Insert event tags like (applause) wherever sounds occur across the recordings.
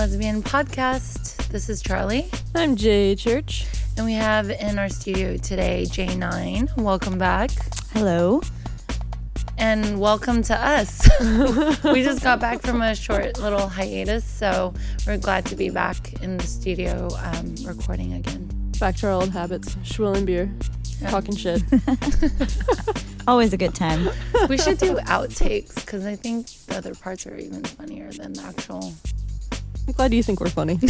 Lesbian Podcast. This is Charlie, I'm Jay Church. and we have in our studio today J9. Welcome back. Hello. And welcome to us. (laughs) we just got back from a short little hiatus, so we're glad to be back in the studio um, recording again. Back to our old habits, schwilling beer, Yeah. talking shit. (laughs) (laughs) Always a good time. We should do outtakes because I think the other parts are even funnier than the actual. I'm glad you think we're funny. (laughs)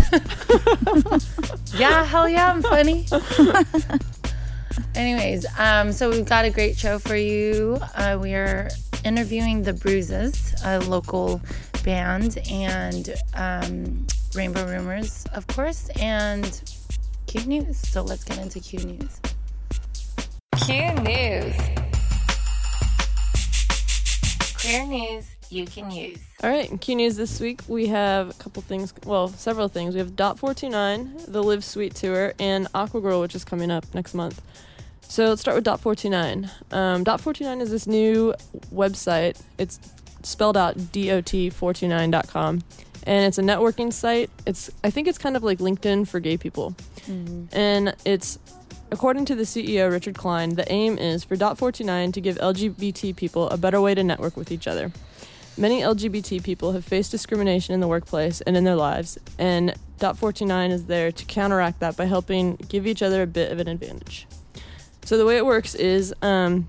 Yeah, hell yeah, I'm funny. (laughs) Anyways, um, so we've got a great show for you. Uh, we are interviewing the Bruises, a local band, and um, Rainbow Rumors, of course, and Q News. So let's get into Q News. Q News. Queer news you can use. All right, in Q News this week, we have a couple things, well, several things. We have Dot 429, the Live Sweet Tour, and Aqua Girl, which is coming up next month. So let's start with Dot 429. Um, Dot 429 is this new website. It's spelled out dot429.com. And it's a networking site. It's I think it's kind of like LinkedIn for gay people. And it's according to the CEO Richard Klein, the aim is for Dot 429 to give LGBT people a better way to network with each other. Many LGBT people have faced discrimination in the workplace and in their lives, and Dot 429 is there to counteract that by helping give each other a bit of an advantage. So the way it works is um,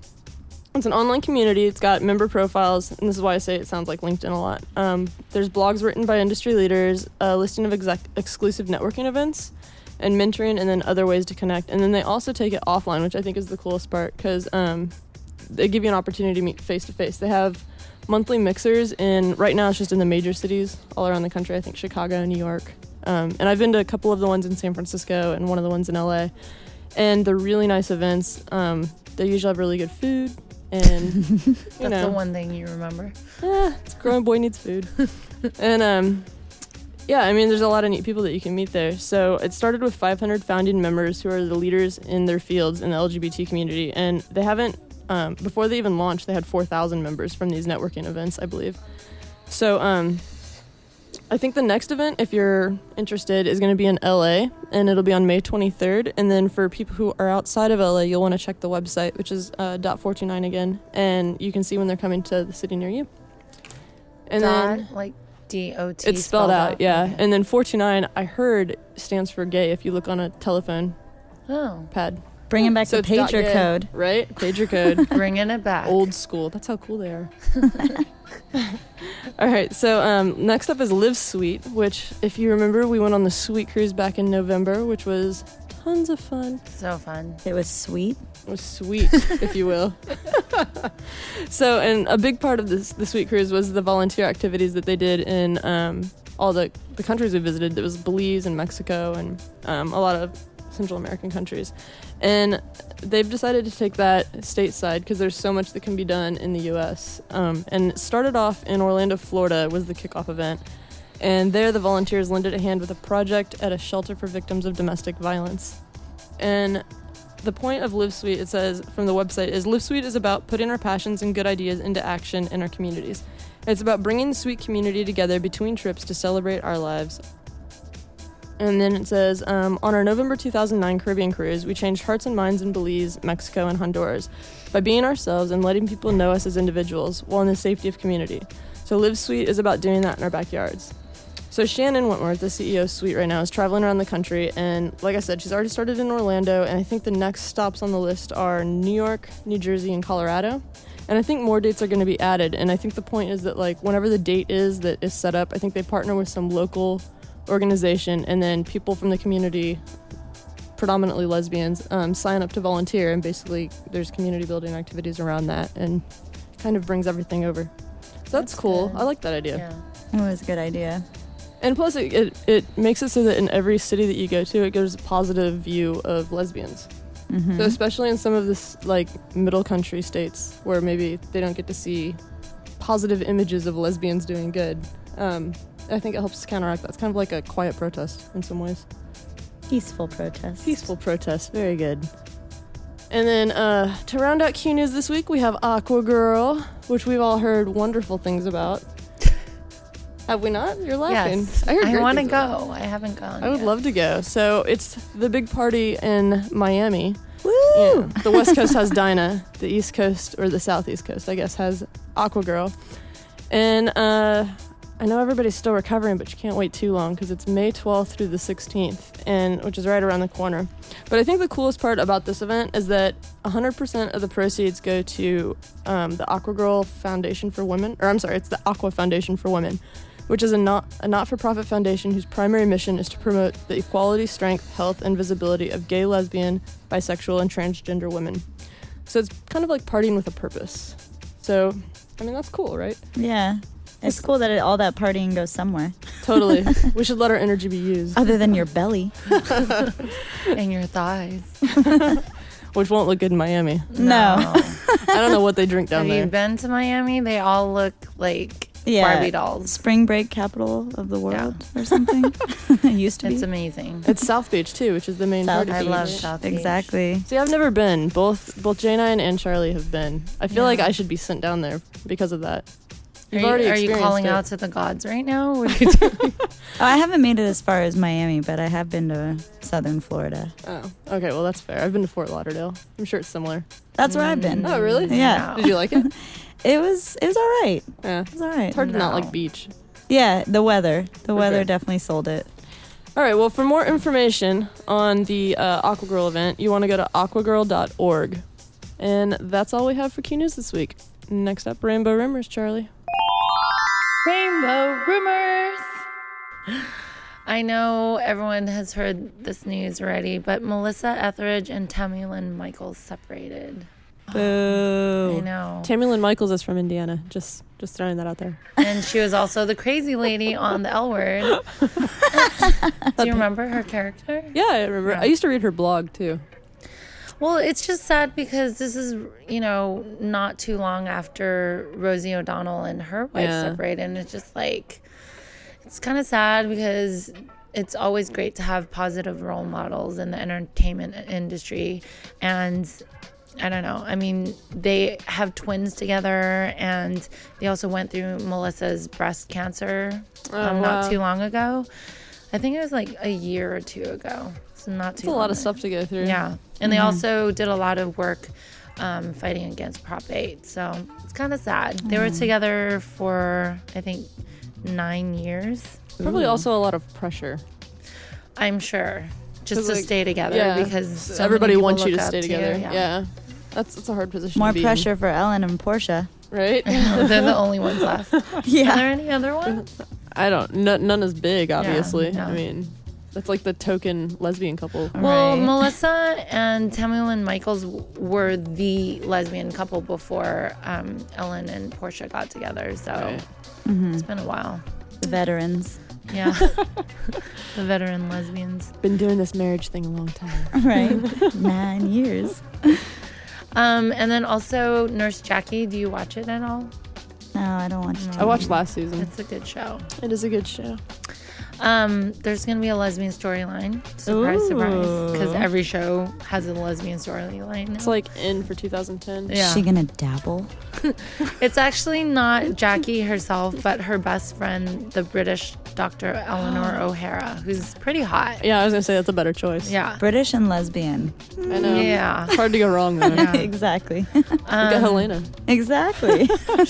it's an online community. It's got member profiles, and this is why I say it sounds like LinkedIn a lot. Um, there's blogs written by industry leaders, a listing of exec- exclusive networking events, and mentoring, and then other ways to connect. And then they also take it offline, which I think is the coolest part because um, they give you an opportunity to meet face to face. They have monthly mixers, and right now it's just in the major cities all around the country. I think Chicago, New York, um, and I've been to a couple of the ones in San Francisco and one of the ones in LA. And they're really nice events. Um, they usually have really good food, and (laughs) you That's know, the one thing you remember. eh, it's growing boy needs food. (laughs) and um, yeah, I mean, there's a lot of neat people that you can meet there. So it started with 500 founding members who are the leaders in their fields in the LGBT community, and they haven't. Um, before they even launched, they had 4,000 members from these networking events, I believe. So um, I think the next event, if you're interested, is going to be in LA, and it'll be on May 23rd. And then for people who are outside of LA, you'll want to check the website, which is uh, .429 again, and you can see when they're coming to the city near you. And Dot, then like D O T. it's spelled out, yeah. Okay. And then 429, I heard stands for gay if you look on a telephone oh, pad. Bringing back So the pager gay, code. right? Pager (laughs) code. bringing it back. Old school. That's how cool they are. (laughs) All right, so um, next up is Live Sweet, which, if you remember, we went on the Sweet Cruise back in November, which was tons of fun. So fun. It was sweet. It was sweet, if you will. (laughs) so, and a big part of this the Sweet Cruise was the volunteer activities that they did in um, all the the countries we visited. It was Belize and Mexico and um, a lot of Central American countries, and they've decided to take that stateside because there's so much that can be done in the U.S. Um, and started off in Orlando, Florida, was the kickoff event. And there, the volunteers lended a hand with a project at a shelter for victims of domestic violence. And the point of Live Sweet, it says from the website, is Live Sweet is about putting our passions and good ideas into action in our communities. It's about bringing the sweet community together between trips to celebrate our lives. And then it says, um, on our November 2009 Caribbean cruise, we changed hearts and minds in Belize, Mexico, and Honduras by being ourselves and letting people know us as individuals while in the safety of community. So Live Sweet is about doing that in our backyards. So Shannon Wentworth, the CEO of Sweet right now, is traveling around the country, and like I said, she's already started in Orlando, and I think the next stops on the list are New York, New Jersey, and Colorado. And I think more dates are going to be added. And I think the point is that like whenever the date is that is set up, I think they partner with some local organization, and then people from the community, predominantly lesbians, um, sign up to volunteer, and basically there's community building activities around that, and kind of brings everything over. So that's, That's cool. good. I like that idea. Yeah. It was a good idea. And plus, it, it, it makes it so that in every city that you go to, it gives a positive view of lesbians. hmm So especially in some of this like middle country states where maybe they don't get to see positive images of lesbians doing good, um, I think it helps counteract that. It's kind of like a quiet protest in some ways. Peaceful protest. Peaceful protest, very good. And then uh, to round out Q News this week, we have Aqua Girl, which we've all heard wonderful things about. (laughs) have we not? You're laughing. Yes. I heard I want to go. I haven't gone. I would yet. love to go. So it's the big party in Miami. Woo! Yeah. The (laughs) West Coast has Dinah. The East Coast, or the Southeast Coast, I guess, has Aqua Girl. And uh, I know everybody's still recovering, but you can't wait too long because it's May 12th through the 16th, and which is right around the corner. But I think the coolest part about this event is that 100% of the proceeds go to um, the Aqua Girl Foundation for Women, or I'm sorry, it's the Aqua Foundation for Women, which is a not a not-for-profit foundation whose primary mission is to promote the equality, strength, health, and visibility of gay, lesbian, bisexual, and transgender women. So it's kind of like partying with a purpose. So, I mean, that's cool, right? Yeah. It's cool that it, all that partying goes somewhere Totally. (laughs) we should let our energy be used, other than your belly. (laughs) and your thighs. (laughs) which won't look good in Miami. No. I don't know what they drink down Have there. you been to Miami? They all look like Yeah. Barbie dolls. Spring break capital of the world or something. it used to be. It's amazing. It's South Beach too, which is the main South party. I beach. love South Beach. Exactly. See, I've never been. Both both Jane and and Charlie have been. I feel Yeah. like I should be sent down there because of that. Are You've you, are you calling it. out to the gods right now? What are you (laughs) doing? Oh, I haven't made it as far as Miami, but I have been to southern Florida. Oh, okay. Well, that's fair. I've been to Fort Lauderdale. I'm sure it's similar. That's where I've been. Oh, really? Yeah. Did you like it? (laughs) It was it was all right. Yeah. It was all right. It's hard to not No. like beach. Yeah, the weather. The weather Okay. definitely sold it. All right. Well, for more information on the uh, Aqua Girl event, you want to go to aquagirl.org. And that's all we have for Q News this week. Next up, Rainbow Rumors, Charlie. Rainbow rumors. I know everyone has heard this news already, but Melissa Etheridge and Tammy Lynn Michaels separated. Oh I know. Tammy Lynn Michaels is from Indiana. Just just throwing that out there. And she was also the crazy lady on the L word. (laughs) Do you remember her character? Yeah, I remember. Yeah. I used to read her blog too. Well, it's just sad because this is, you know, not too long after Rosie O'Donnell and her wife Yeah. separated. And it's just like, it's kind of sad because it's always great to have positive role models in the entertainment industry. And I don't know. I mean, they have twins together and they also went through Melissa's breast cancer um, Oh, not wow. too long ago. I think it was like a year or two ago. So not too It's a lot of stuff to go through. Yeah. And they also did a lot of work um, fighting against Prop 8. So it's kind of sad. They were together for, I think, nine years. Probably also a lot of pressure. I'm sure. Just to like, stay together yeah, because so everybody people wants you to stay together. Yeah. yeah. That's that's a hard position. More to be in, pressure for Ellen and Portia. right? (laughs) They're the (laughs) only ones left. (laughs) Yeah. Are there any other ones? I don't. None, none is big, obviously. no. I mean, that's like the token lesbian couple. Well, Right. Melissa and Tammy Lynn Michaels were the lesbian couple before um, Ellen and Portia got together. So Right. it's been a while. The veterans. Yeah. (laughs) the veteran lesbians. Been doing this marriage thing a long time. (laughs) Right. Nine years. (laughs) Um, and then also Nurse Jackie. Do you watch it at all? No, I don't watch TV. I watched last season. It's a good show. It is a good show. Um, there's gonna be a lesbian storyline. Surprise, surprise. Because every show has a lesbian storyline. It's like in for 2010. Yeah. Is she gonna dabble? (laughs) It's actually not Jackie herself, but her best friend, the British Dr. Eleanor O'Hara, who's pretty hot. Yeah, I was gonna say that's a better choice. Yeah. British and lesbian. I know. Yeah. It's hard to go wrong though. (laughs) Yeah. (laughs) exactly. Look at Um, Helena. exactly.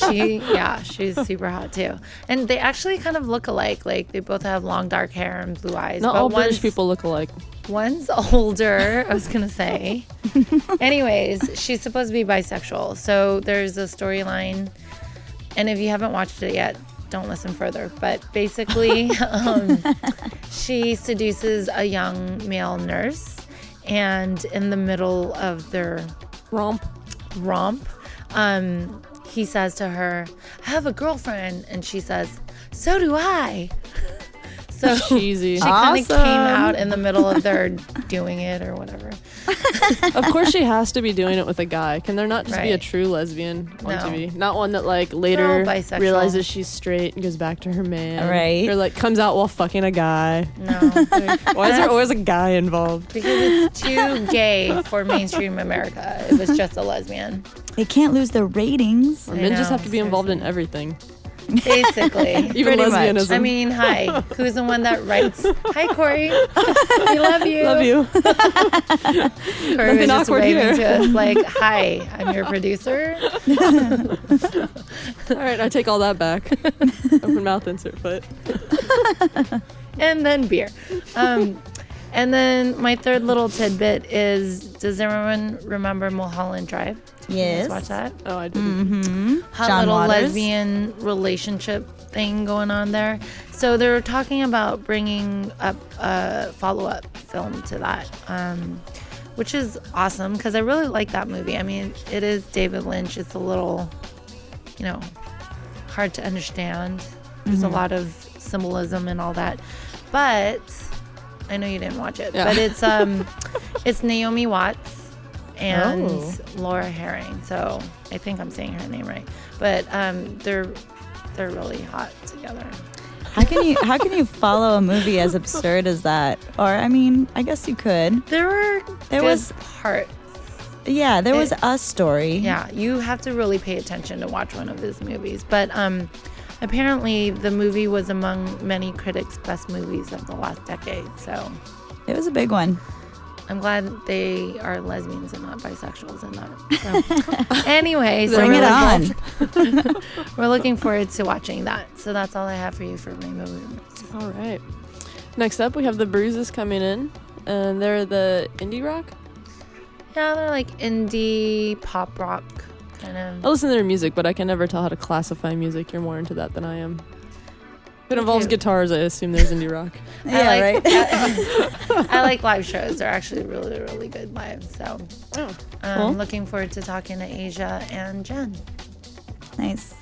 she yeah she's super hot too and they actually kind of look alike like they both have long dark hair and blue eyes Not but all British people look alike. one's (laughs) older i was gonna say (laughs) anyways she's supposed to be bisexual so there's a storyline and if you haven't watched it yet don't listen further but basically (laughs) um, she seduces a young male nurse and in the middle of their Romp. romp, um, he says to her, I have a girlfriend. And she says, So do I. So (laughs) Cheesy. she kind of Awesome. came out in the middle of their doing it or whatever. (laughs) Of course, she has to be doing it with a guy. Can there not just be a Right. true lesbian on No. TV? Not one that like later bisexual. realizes she's straight and goes back to her man, Right. Or like comes out while fucking a guy. No. (laughs) Why is there always a guy involved? Because it's too gay for mainstream America. It was just a lesbian. They can't lose their ratings. Or I men just know, have to be involved in everything, Basically. (laughs) even Pretty much. lesbianism. I mean, hi. (laughs) Who's the one that writes? Hi, Corey. We love you. love you. (laughs) Corey Nothing was just awkward waving here. to us like, "Hi, I'm your producer." all right, I take all that back. Open mouth, insert foot. and then beer. Um, and then my third little tidbit is: Does everyone remember Mulholland Drive? Did you guys Yes. watch that? Oh, I didn't. Mm-hmm. hot John little Waters. lesbian relationship thing going on there. So they're talking about bringing up a follow up film to that, um, which is awesome because I really like that movie. I mean, it is David Lynch. It's a little, you know, hard to understand. There's a lot of symbolism and all that, but I know you didn't watch it. Yeah. But it's um, (laughs) it's Naomi Watts and Oh. Laura Harring. So I think I'm saying her name right. But um, they're they're really hot together. How can you how can you follow a movie as absurd as that? Or I mean, I guess you could. There were There was- parts. Yeah, there was a story. Yeah, you have to really pay attention to watch one of his movies. But um, apparently, the movie was among many critics' best movies of the last decade. So It was a big one. I'm glad they are lesbians and not bisexuals and that. So, (laughs) anyway, so Bring we're it looking- on. (laughs) We're looking forward to watching that. So that's all I have for you for Rainbow Rumors. All right. Next up, we have the Bruises coming in, and they're the indie rock. Yeah, they're like indie pop rock kind of. I listen to their music, but I can never tell how to classify music. You're more into that than I am. If it involves guitars, I assume there's indie rock. (laughs) Yeah, I like, right. (laughs) I, like live shows. They're actually really, really good live. So Oh, I'm Cool. looking forward to talking to Asia and Jen. nice.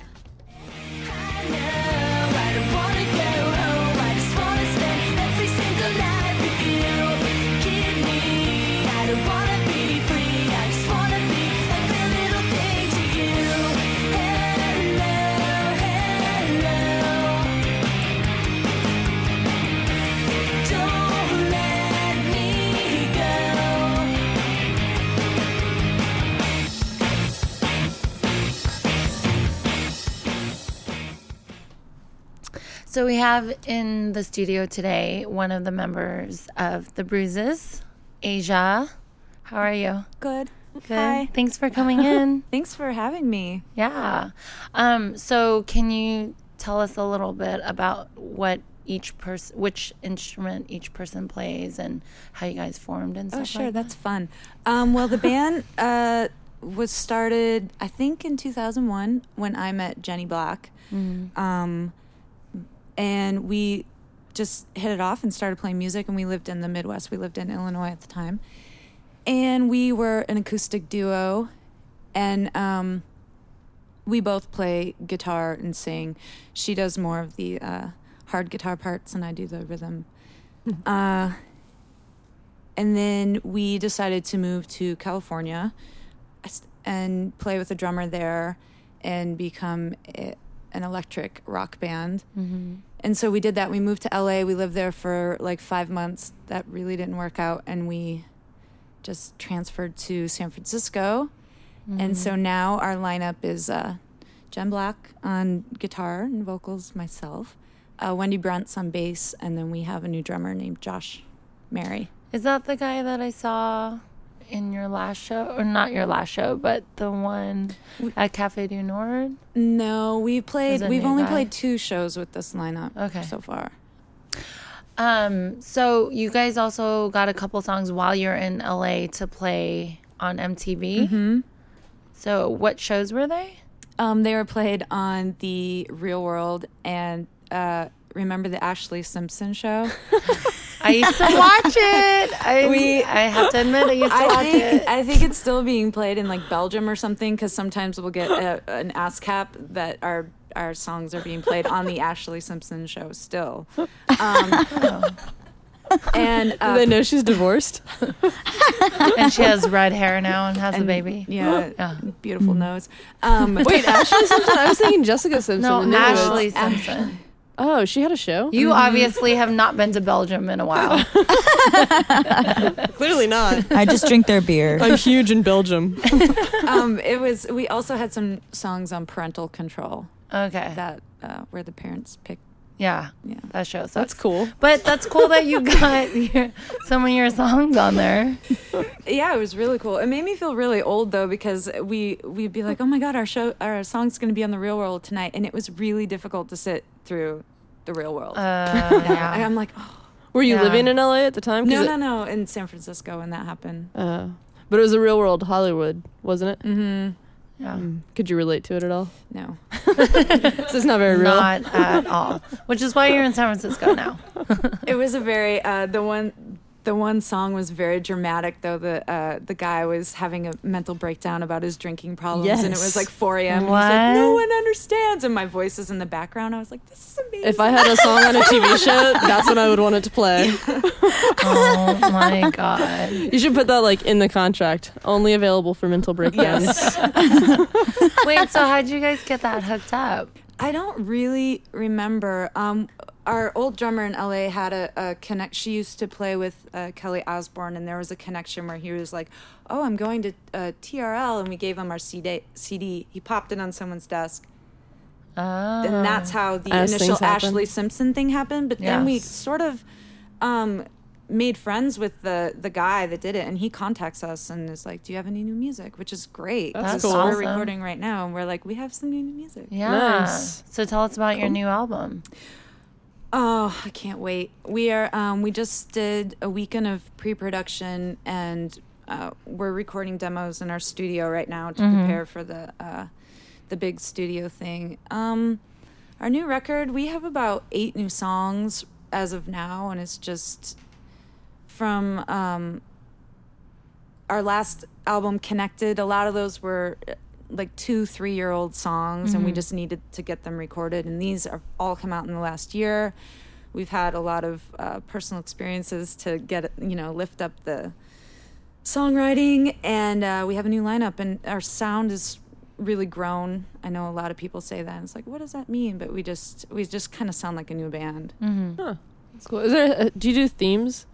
So we have in the studio today one of the members of the Bruises, Asia. How are you? Good. Good. Hi. Thanks for coming (laughs) in. Thanks for having me. yeah. Um, so can you tell us a little bit about what each person, which instrument each person plays, and how you guys formed and stuff? Oh, sure. like That's fun. Um, well, the (laughs) band uh, was started, I think, in 2001 when I met Jenny Black. Um, and we just hit it off and started playing music. And we lived in the Midwest. We lived in Illinois at the time. And we were an acoustic duo. And um, we both play guitar and sing. She does more of the uh, hard guitar parts, and I do the rhythm. (laughs) uh, and then we decided to move to California and play with a drummer there and become a, an electric rock band. And so we did that. We moved to LA. We lived there for like five months. That really didn't work out. And we just transferred to San Francisco. And so now our lineup is uh, Jen Black on guitar and vocals, myself, uh, Wendy Brunts on bass, and then we have a new drummer named Josh Mary. Is that the guy that I saw in your last show, or not your last show, but the one at Cafe du Nord? No, we played. We've only guy? played two shows with this lineup Okay. so far. Um, so you guys also got a couple songs while you're in LA to play on MTV. Mm-hmm. So what shows were they? Um, they were played on the Real World and uh, remember the Ashlee Simpson show. (laughs) I used to watch it. I We- I have to admit I used to I watch think it. I think it's still being played in like Belgium or something because sometimes we'll get a, an ASCAP that our our songs are being played on the (laughs) Ashlee Simpson show still. Um, and Do uh, they know she's divorced? and she has red hair now and has a baby. Yeah, Yeah. beautiful nose. Um, Wait, Ashlee Simpson? I was thinking Jessica Simpson. No, in Neighborhoods. Ashlee Ashlee. Simpson. Oh, she had a show? You obviously have not been to Belgium in a while. (laughs) (laughs) Clearly not. I just drink their beer. (laughs) I'm huge in Belgium. um, it was. We also had some songs on parental control Okay. that uh, where the parents pick. Yeah. Yeah. That show sucks. That's cool. But that's cool that you got your, some of your songs on there. Yeah, it was really cool. It made me feel really old though because we we'd be like, "Oh my god, our show, our song's going to be on the Real World tonight," and it was really difficult to sit through the Real World. Uh, (laughs) yeah. I'm like, oh, Were you Yeah. living in LA at the time? no, it- no, no, in San Francisco when that happened. Uh, but it was a real world Hollywood, wasn't it? Mm-hmm. yeah. Mm. Could you relate to it at all? No. (laughs) So it's not very real. Not at all. Which is why you're in San Francisco now. (laughs) it was a very uh, the one the one song was very dramatic though the uh, the guy was having a mental breakdown about his drinking problems and it was like 4 a.m. and he's like no one understands and my voice is in the background I was like this is amazing If I had a song on a TV (laughs) show, that's what I would want it to play. (laughs) Oh my God. You should put that like in the contract. Only available for mental breakdowns. yes Wait, so how'd you guys get that hooked up? I don't really remember um our old drummer in LA had a, a connect. She used to play with uh, Kelly Osbourne, and there was a connection where he was like, "Oh, I'm going to uh, TRL," and we gave him our CD. CD. He popped it on someone's desk, Oh. and that's how the As initial. Ashlee Simpson thing happened. But then we sort of um, made friends with the the guy that did it, and he contacts us and is like, "Do you have any new music?" Which is great. That's because cool. We're recording right now, and we're like, "We have some new music." Yeah. Nice. So tell us about your new album. Oh, I can't wait. We are um, we just did a weekend of pre-production and uh, we're recording demos in our studio right now to prepare for the uh, the big studio thing. Um, our new record, we have about eight new songs as of now, and it's just from um, our last album, Connected. A lot of those were like two, three year old songs, and we just needed to get them recorded. And these are all come out in the last year. We've had a lot of uh, personal experiences to get, you know, lift up the songwriting, and uh, we have a new lineup, and our sound is really grown. I know a lot of people say that. And it's like, what does that mean? But we just we just kind of sound like a new band. Huh. That's cool. Is there? A, do you do themes?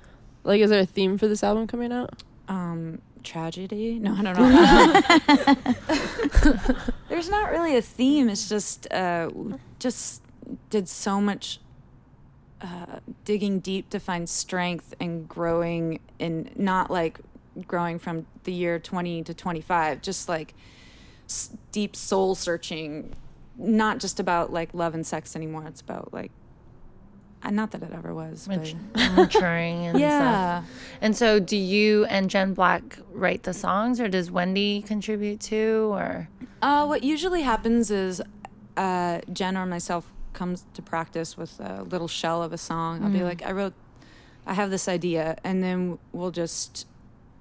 Like, is there a theme for this album coming out? um tragedy? No i don't know. (laughs) There's not really a theme it's just uh just did so much uh digging deep to find strength and growing and not like growing from the year 20 to 25 just like s- deep soul searching not just about like love and sex anymore it's about like uh, not that it ever was but (laughs) Mat- maturing and yeah stuff. And so do you and Jen Black write the songs or does Wendy contribute too or Uh, what usually happens is uh, Jen or myself comes to practice with a little shell of a song. I'll be like, I wrote, I have this idea, and then we'll just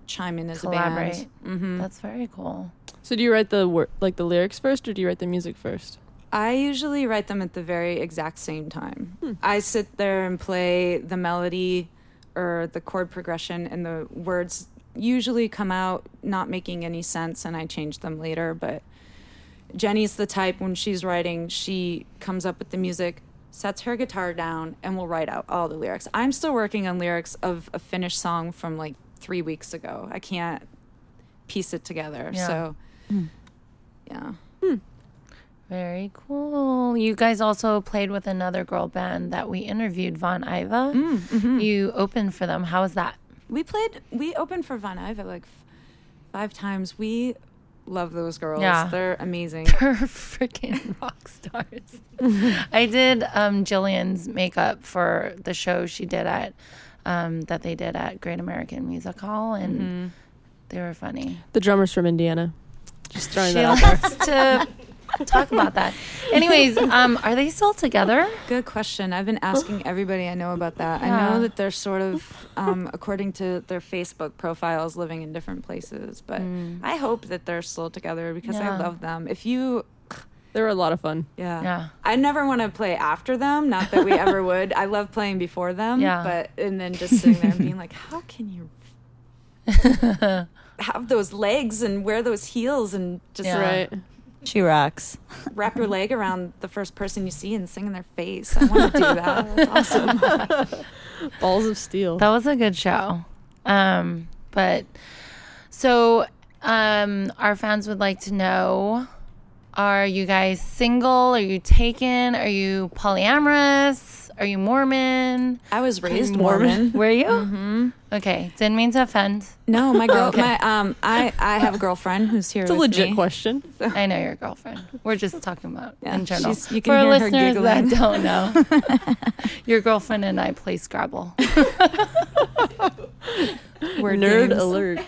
chime in as a collaborate? band. hmm That's very cool. So do you write the wor- like the lyrics first, or do you write the music first? I usually write them at the very exact same time. Hmm. I sit there and play the melody or the chord progression, and the words usually come out not making any sense, and I change them later. But Jenny's the type when she's writing, she comes up with the music, sets her guitar down, and will write out all the lyrics. I'm still working on lyrics of a finished song from like three weeks ago. I can't piece it together. Yeah. So, hmm. yeah. Hmm. Very cool. You guys also played with another girl band that we interviewed, Von Iva. Mm-hmm. You opened for them. How was that? We played. We opened for Von Iva like f- five times. We love those girls. Yeah. they're amazing. (laughs) They're freaking (laughs) rock stars. (laughs) I did um, Jillian's makeup for the show she did at um, that they did at Great American Music Hall, and Mm-hmm. they were funny. The drummer's from Indiana. Just throwing She that out there. to talk about that. Anyways, (laughs) um, are they still together? Good question. I've been asking everybody I know about that. I know that they're sort of, um, according to their Facebook profiles, living in different places. But I hope that they're still together because Mm. Yeah. I love them. If you, They were a lot of fun. Yeah. Yeah. I never want to play after them. Not that we ever would. I love playing before them. Yeah. But and then just sitting there and being like, how can you (laughs) have those legs and wear those heels and just Yeah. Right. She rocks. wrap your leg around the first person you see and sing in their face? I want to do that. (laughs) That's awesome. (laughs) Balls of steel. That was a good show. Um, but so um, our fans would like to know are you guys single? Are you taken? Are you polyamorous? Are you Mormon? I was raised Mormon. Mormon. (laughs) Were you? Okay. Didn't mean to offend. No, my girl. (laughs) Okay. My um, I I have a girlfriend who's here. It's a legit me. question. (laughs) I know your girlfriend. We're just talking about Yeah, in general. she's- you can For hear her listeners that don't know, your girlfriend and I play Scrabble. Word Nerd games. alert.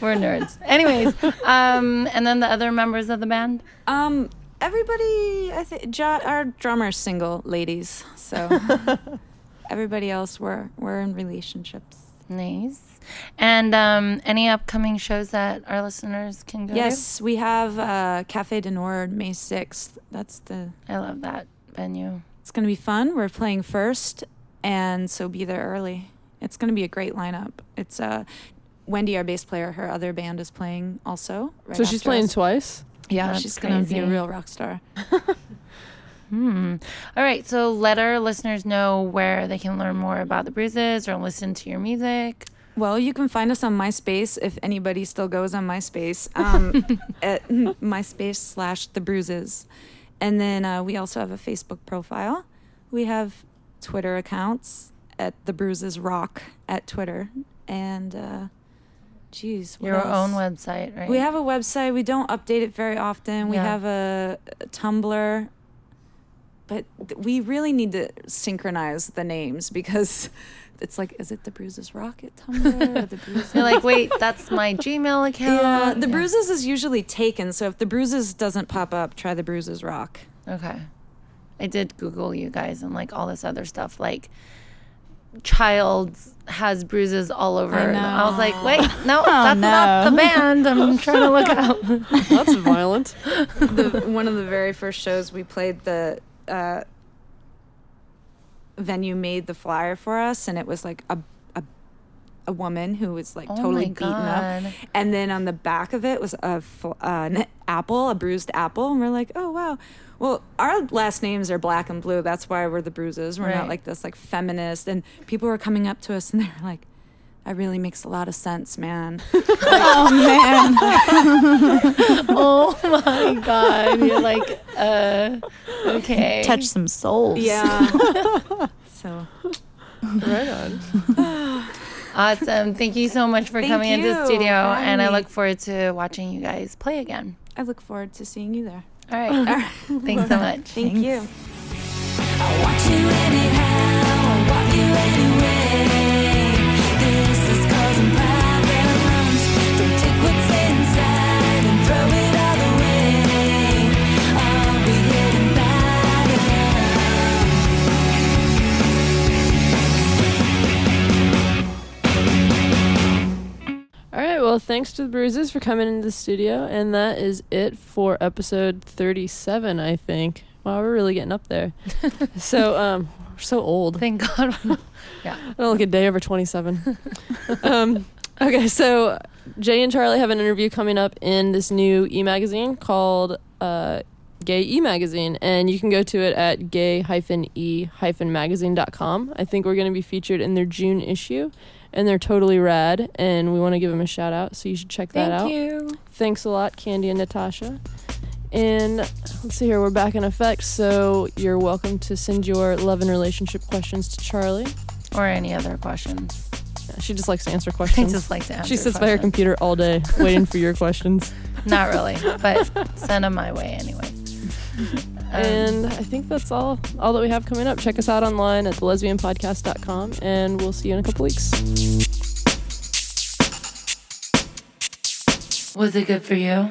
We're nerds. Anyways, um, and then the other members of the band. Um, everybody, I think jo- our drummer's single, ladies. So (laughs) everybody else, we're we're in relationships. Nice. And um, any upcoming shows that our listeners can go Yes, we have uh, Cafe du Nord May sixth. That's the. I love that venue. It's gonna be fun. We're playing first, and so be there early. It's gonna be a great lineup. It's uh, Wendy, our bass player, her other band is playing also. right So she's playing us. twice. Yeah, That's she's gonna be a real rock star. (laughs) Hmm. All right. So let our listeners know where they can learn more about the bruises or listen to your music. Well, you can find us on MySpace if anybody still goes on MySpace um, (laughs) at MySpace slash The Bruises, and then uh, we also have a Facebook profile. We have Twitter accounts at The Bruises Rock at Twitter, and uh, geez, Your else? own website, right? We have a website. We don't update it very often. We have a, a Tumblr, but th- we really need to synchronize the names because (laughs) it's like, is it the Bruises Rocket Tumblr or the Bruises? (laughs) You're like, wait, that's my Gmail (laughs) account. yeah, the Bruises is usually taken. So if the Bruises doesn't pop up, try the Bruises Rock. Okay. I did Google you guys and like all this other stuff. Like, child has bruises all over. I And I was like, wait, (laughs) no, that's not the band. I'm trying to look out. (laughs) That's violent. the one of the very first shows we played the uh, venue made the flyer for us and it was like a a, a woman who was like Oh totally beaten up and then on the back of it was a fl- uh, an apple a bruised apple and we're like oh wow well our last names are black and blue that's why we're the bruises we're Right. not like this like feminist and people were coming up to us and they were like that really makes a lot of sense man (laughs) Oh man. (laughs) oh my God. You're like, uh, okay. Touch some souls. yeah (laughs) so right on. Awesome. Thank you so much for Thank coming into the studio. for having And I look forward to watching you guys play again. i look forward to seeing you there All right. (laughs) Thanks so much. thank Thanks. you Well, thanks to the Bruises for coming into the studio, and that is it for episode thirty-seven. I think. Wow, we're really getting up there. (laughs) so, um, we're so old. Thank God. (laughs) yeah. I don't look a day over 27. (laughs) um, okay, so Jay and Charlie have an interview coming up in this new e magazine called uh, Gay E Magazine, and you can go to it at gay-e-magazine.com. I think we're going to be featured in their June issue, and they're totally rad, and we want to give them a shout out, so you should check that out. Thank out. you. Thanks a lot, Candy and Natasha. And let's see here, we're back in effect, so you're welcome to send your love and relationship questions to Charlie. Or any other questions. Yeah, She just likes to answer (laughs) questions. I just like to answer she sits by her computer all day waiting for your questions. (laughs) Not really, but (laughs) send them my way anyway. (laughs) Um, and I think that's all all that we have coming up. Check us out online at thelesbianpodcast.com and we'll see you in a couple weeks. was it good for you?